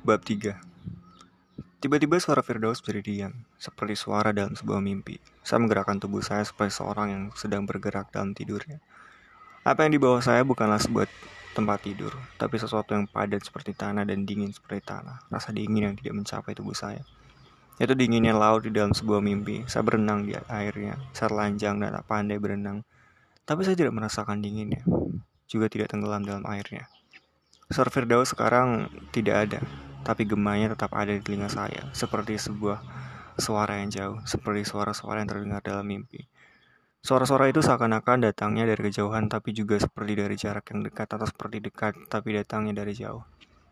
Bab 3 Tiba-tiba suara Firdaus menjadi diam, seperti suara dalam sebuah mimpi. Saya menggerakkan tubuh saya seperti seorang yang sedang bergerak dalam tidurnya. Apa yang di bawah saya bukanlah sebuah tempat tidur, tapi sesuatu yang padat seperti tanah dan dingin seperti tanah. Rasa dingin yang tidak mencapai tubuh saya. Itu dinginnya laut di dalam sebuah mimpi. Saya berenang di airnya. Saya telanjang dan tak pandai berenang. Tapi saya tidak merasakan dinginnya. Juga tidak tenggelam dalam airnya. Suara Firdaus sekarang tidak ada, tapi gemanya tetap ada di telinga saya, seperti sebuah suara yang jauh, seperti suara-suara yang terdengar dalam mimpi. Suara-suara itu seakan-akan datangnya dari kejauhan, tapi juga seperti dari jarak yang dekat atau seperti dekat, tapi datangnya dari jauh.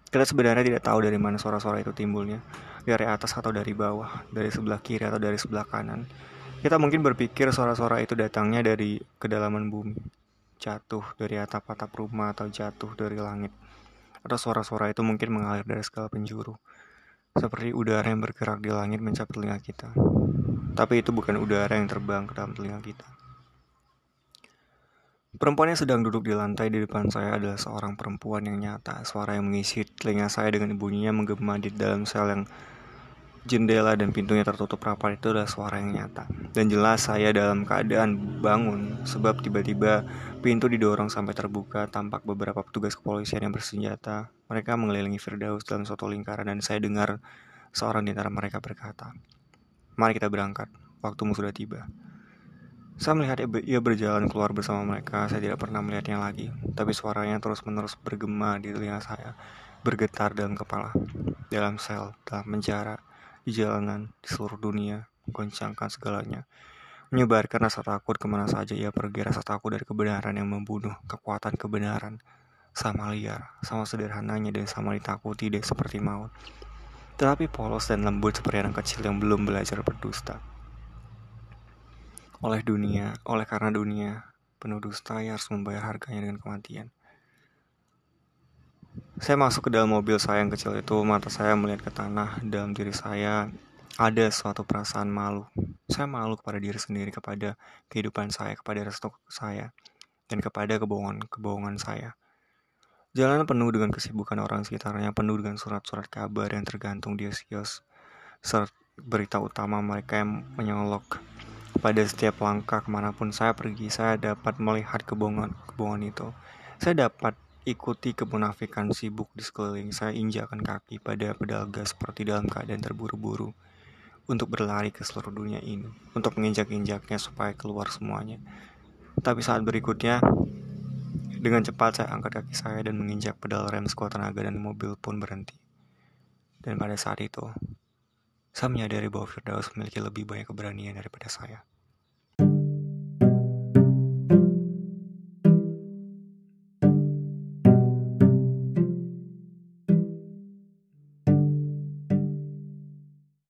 Kita sebenarnya tidak tahu dari mana suara-suara itu timbulnya, dari atas atau dari bawah, dari sebelah kiri atau dari sebelah kanan. Kita mungkin berpikir suara-suara itu datangnya dari kedalaman bumi, jatuh dari atap-atap rumah atau jatuh dari langit atau suara-suara itu mungkin mengalir dari segala penjuru, seperti udara yang bergerak di langit mencapai telinga kita. Tapi itu bukan udara yang terbang ke dalam telinga kita. Perempuan yang sedang duduk di lantai di depan saya adalah seorang perempuan yang nyata. Suara yang mengisi telinga saya dengan bunyinya menggema di dalam sel yang jendela dan pintunya tertutup rapat itu adalah suara yang nyata. Dan jelas saya dalam keadaan bangun sebab tiba-tiba Pintu didorong sampai terbuka, tampak beberapa petugas kepolisian yang bersenjata. Mereka mengelilingi Firdaus dalam suatu lingkaran dan saya dengar seorang di antara mereka berkata, Mari kita berangkat, waktumu sudah tiba. Saya melihat ia berjalan keluar bersama mereka, saya tidak pernah melihatnya lagi, tapi suaranya terus-menerus bergema di telinga saya, bergetar dalam kepala, dalam sel, dalam penjara, di jalanan, di seluruh dunia, menggoncangkan segalanya menyebarkan rasa takut ke mana saja ia pergi rasa takut dari kebenaran yang membunuh kekuatan kebenaran. Sama liar sama sederhananya dan sama ditakuti deh seperti maut. Tetapi polos dan lembut seperti anak kecil yang belum belajar berdusta. Oleh dunia oleh karena dunia penuh dusta ia harus membayar harganya dengan kematian. Saya masuk ke dalam mobil saya yang kecil itu mata saya melihat ke tanah dalam diri saya ada suatu perasaan malu. Saya malu kepada diri sendiri, kepada kehidupan saya, kepada restu saya, dan kepada kebohongan-kebohongan saya. Jalanan penuh dengan kesibukan orang sekitarnya, penuh dengan surat-surat kabar yang tergantung di kios, serta berita utama mereka yang menyolok pada setiap langkah ke mana pun saya pergi, saya dapat melihat kebohongan-kebohongan itu. Saya dapat ikuti kemunafikan sibuk di sekeliling saya injakan kaki pada pedal gas seperti dalam keadaan terburu-buru untuk berlari ke seluruh dunia ini, untuk menginjak-injaknya supaya keluar semuanya. Tapi saat berikutnya, dengan cepat saya angkat kaki saya dan menginjak pedal rem sekuat tenaga dan mobil pun berhenti. Dan pada saat itu, saya menyadari bahwa Firdaus memiliki lebih banyak keberanian daripada saya.